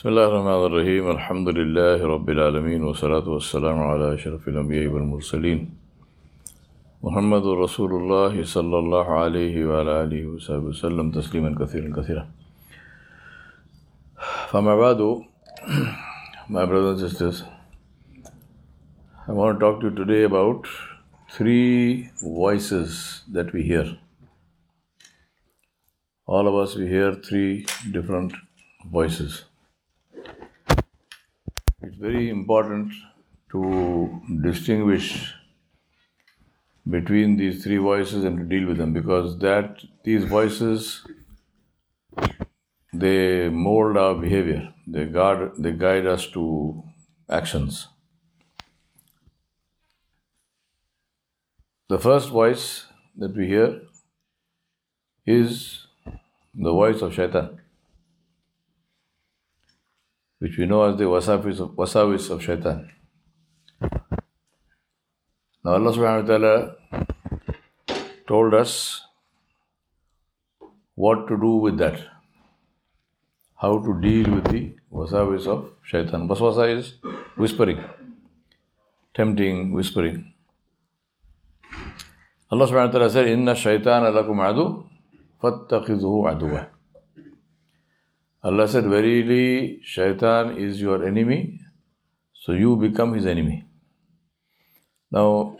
بسم الله الرحمن الرحيم الحمد لله رب العالمين والصلاة والسلام على أشرف الأنبياء والمرسلين محمد رسول الله صلى الله عليه وعلى آله وصحبه وسلم تسليما كثيرا كثيرا فما بعد my brothers and sisters I want to talk to you today about three voices that we hear. All of us we hear three different voices. It's very important to distinguish between these three voices and to deal with them because that these voices they mold our behavior. They guide they guide us to actions. The first voice that we hear is the voice of shaitan which we know as the wasawis of, of shaitan. Now Allah subhanahu wa ta'ala told us what to do with that. How to deal with the wasawis of shaitan. Waswasa is whispering, tempting, whispering. Allah subhanahu wa ta'ala said, Inna shaitan lakum adu, fattakhidhuhu aduwa. Allah said, Verily, shaitan is your enemy, so you become his enemy. Now,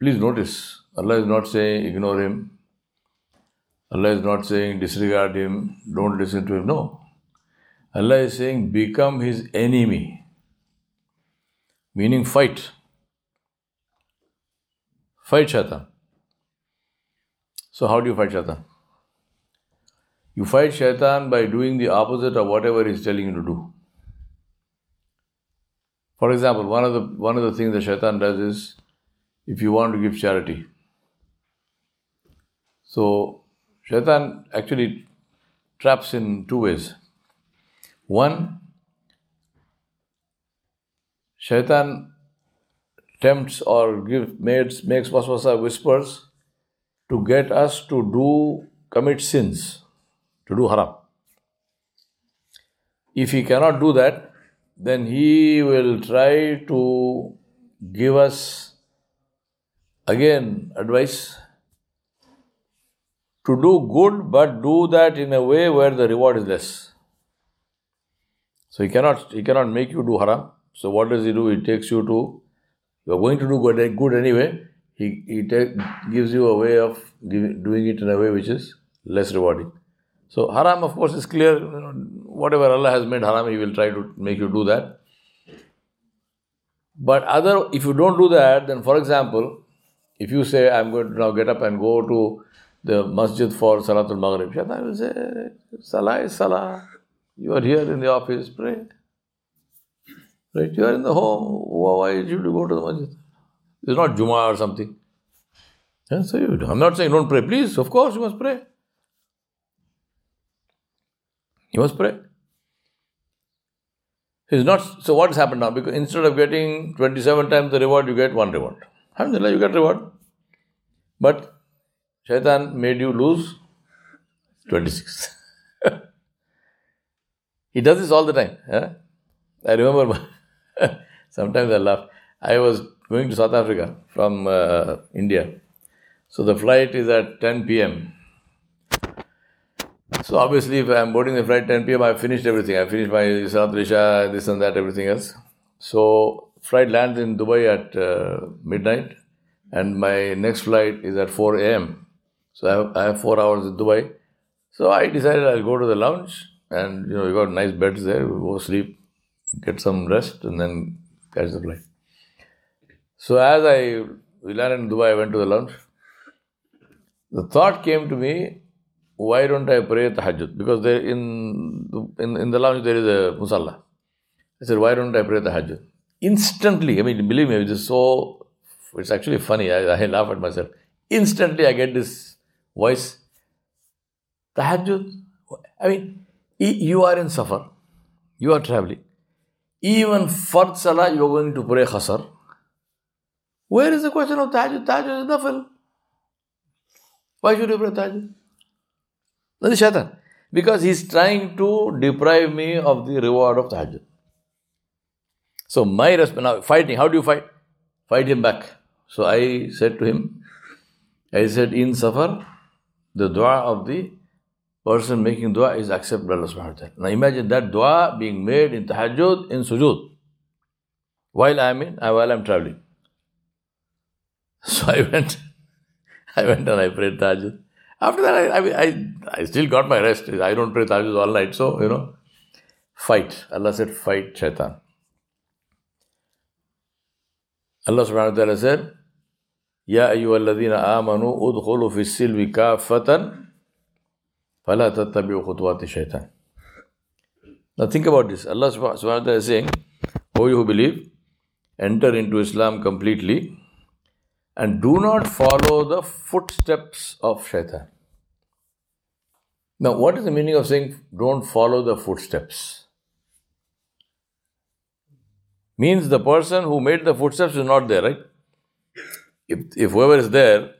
please notice, Allah is not saying ignore him. Allah is not saying disregard him, don't listen to him. No. Allah is saying become his enemy, meaning fight. Fight shaitan. So, how do you fight shaitan? You fight shaitan by doing the opposite of whatever he's telling you to do. For example, one of the one of the things that shaitan does is if you want to give charity. So shaitan actually traps in two ways. One, shaitan tempts or give makes makes waswasa whispers to get us to do commit sins to do haram. If he cannot do that, then he will try to give us again advice to do good, but do that in a way where the reward is less. So he cannot he cannot make you do haram. So what does he do? He takes you to you are going to do good, good anyway. He he take, gives you a way of doing it in a way which is less rewarding. So haram, of course, is clear. Whatever Allah has made haram, He will try to make you do that. But other, if you don't do that, then for example, if you say, I'm going to now get up and go to the masjid for Salatul Maghrib, Shaitan will say, Salah is Salah. You are here in the office, pray. Right? You are in the home. Why should you go to the masjid? It's not Juma or something. And so you, I'm not saying don't pray. Please, of course, you must pray. You must pray. It's not so what has happened now? Because instead of getting 27 times the reward, you get one reward. Alhamdulillah, you get reward. But Shaitan made you lose 26. he does this all the time. I remember sometimes I laugh. I was going to South Africa from uh, India. So the flight is at 10 p.m. So obviously, if I'm boarding the flight 10 p.m., I've finished everything. I finished my Salat Risha, this and that, everything else. So flight lands in Dubai at uh, midnight, and my next flight is at 4 a.m. So I have, I have four hours in Dubai. So I decided I'll go to the lounge, and you know we got nice beds there. We go sleep, get some rest, and then catch the flight. So as I landed in Dubai, I went to the lounge. The thought came to me why don't I pray tahajjud? Because there in, in in the lounge there is a musalla. I said, why don't I pray tahajjud? Instantly, I mean, believe me, it is so, it's actually funny. I, I laugh at myself. Instantly, I get this voice, tahajjud. I mean, you are in safar, you are traveling. Even for salah, you are going to pray khasar. Where is the question of tahajjud? Tahajjud is nafil. Why should you pray tahajjud? That is shaitan. Because he's trying to deprive me of the reward of tahajjud. So my response now fighting, how do you fight? Fight him back. So I said to him, I said in Safar, the dua of the person making dua is accepted by Allah subhanahu wa ta'ala. Now imagine that dua being made in tahajjud, in sujood, while I'm in, uh, while I'm traveling. So I went, I went and I prayed tahajjud. After that, I, I, I, I still got my rest. I don't pray tahajjud all night. So, you know, fight. Allah said, fight shaitan. Allah subhanahu wa ta'ala said, Ya ayyuhalladhina amanu udkhulu fi silmi kafatan fala tattabi'u shaitan. Now think about this. Allah subhanahu wa ta'ala is saying, O you who believe, enter into Islam completely and do not follow the footsteps of shaitan. Now, what is the meaning of saying don't follow the footsteps? Means the person who made the footsteps is not there, right? If, if whoever is there,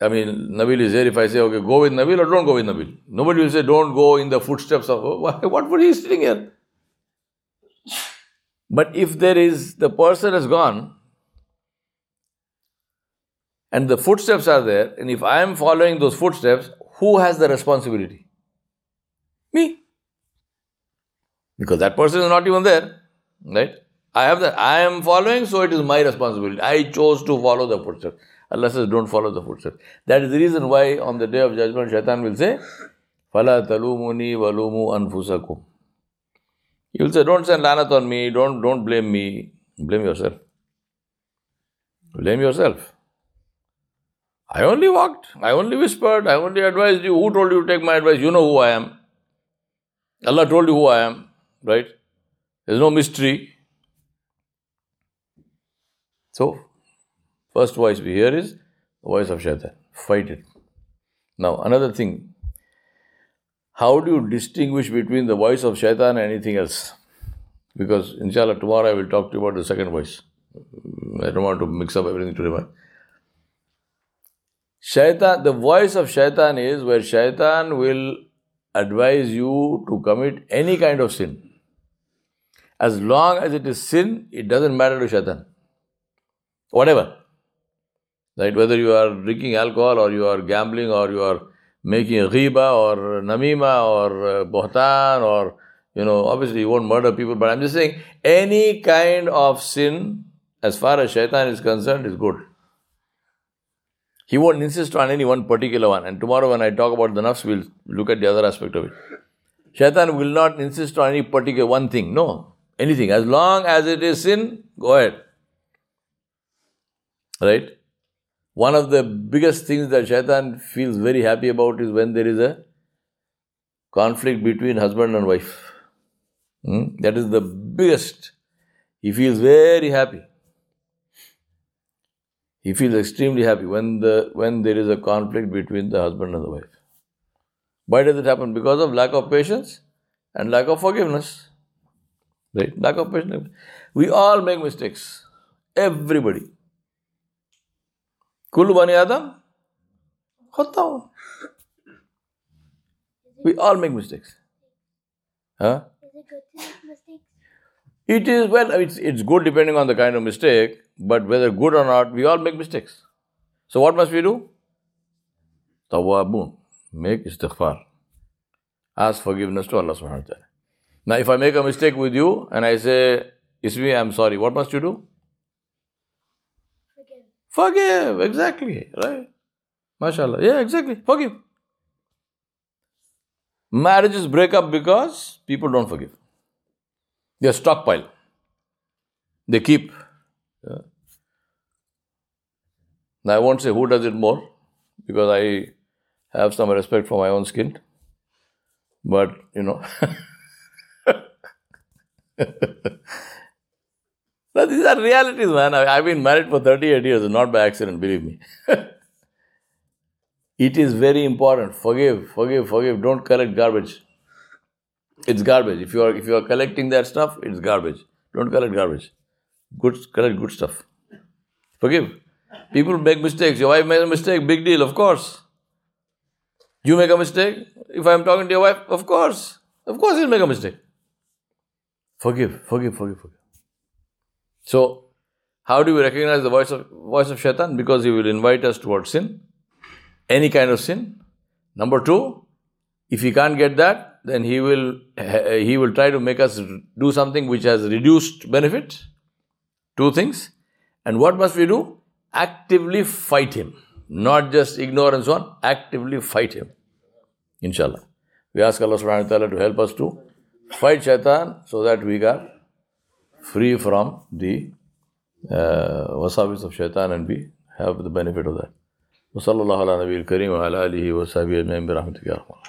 I mean, Nabil is there. If I say, okay, go with Nabil or don't go with Nabil, nobody will say, don't go in the footsteps of. What would he is sitting here? But if there is, the person has gone, and the footsteps are there, and if I am following those footsteps, who has the responsibility? Me. Because that person is not even there, right? I have that. I am following, so it is my responsibility. I chose to follow the footsteps. Allah says, don't follow the footsteps. That is the reason why on the day of judgment, Shaitan will say, Fala talumuni walumu anfusakum. Will say, don't send lanat on me, don't, don't blame me. Blame yourself. Blame yourself. I only walked, I only whispered, I only advised you. Who told you to take my advice? You know who I am. Allah told you who I am, right? There's no mystery. So, first voice we hear is the voice of shaitan. Fight it. Now, another thing. How do you distinguish between the voice of shaitan and anything else? Because, inshallah, tomorrow I will talk to you about the second voice. I don't want to mix up everything today. Shaitan, the voice of shaitan is where shaitan will advise you to commit any kind of sin. As long as it is sin, it doesn't matter to shaitan. Whatever. Right? Whether you are drinking alcohol or you are gambling or you are making a ghiba or namima or uh, bohtan or, you know, obviously you won't murder people, but I'm just saying any kind of sin, as far as shaitan is concerned, is good. He won't insist on any one particular one. And tomorrow, when I talk about the nafs, we'll look at the other aspect of it. Shaitan will not insist on any particular one thing. No. Anything. As long as it is sin, go ahead. Right? One of the biggest things that shaitan feels very happy about is when there is a conflict between husband and wife. Hmm? That is the biggest. He feels very happy. He feels extremely happy when the when there is a conflict between the husband and the wife. Why does it happen? Because of lack of patience and lack of forgiveness. Right? Lack of patience. We all make mistakes. Everybody. Kul bani Adam? We all make mistakes. Huh? It is, well, it's, it's good depending on the kind of mistake. But whether good or not, we all make mistakes. So what must we do? Tawabun. Make istighfar. Ask forgiveness to Allah subhanahu wa ta'ala. Now if I make a mistake with you and I say, Ismi, I'm sorry, what must you do? Forgive. Forgive, exactly. Right? MashaAllah. Yeah, exactly. Forgive. Marriages break up because people don't forgive. They stockpile. They keep yeah. Now, I won't say who does it more because I have some respect for my own skin. But, you know. but these are realities, man. I, have been married for 38 years, not by accident, believe me. it is very important. Forgive, forgive, forgive. Don't collect garbage. It's garbage. If you are if you are collecting that stuff, it's garbage. Don't collect garbage. Good, collect good stuff. Forgive. People make mistakes. Your wife made a mistake, big deal, of course. You make a mistake. If I am talking to your wife, of course, of course, you'll make a mistake. Forgive, forgive, forgive, forgive. So, how do we recognize the voice of voice of shaitan? Because he will invite us towards sin, any kind of sin. Number two, if he can't get that, then he will he will try to make us do something which has reduced benefit. Two things. And what must we do? Actively fight him. Not just ignore and so on. Actively fight him. Inshallah. We ask Allah subhanahu wa ta'ala to help us to fight shaitan so that we are free from the uh, wasabis of shaitan and we have the benefit of that. وصلى الله على نبي الكريم وعلى آله وصحبه أجمعين برحمتك يا رحمن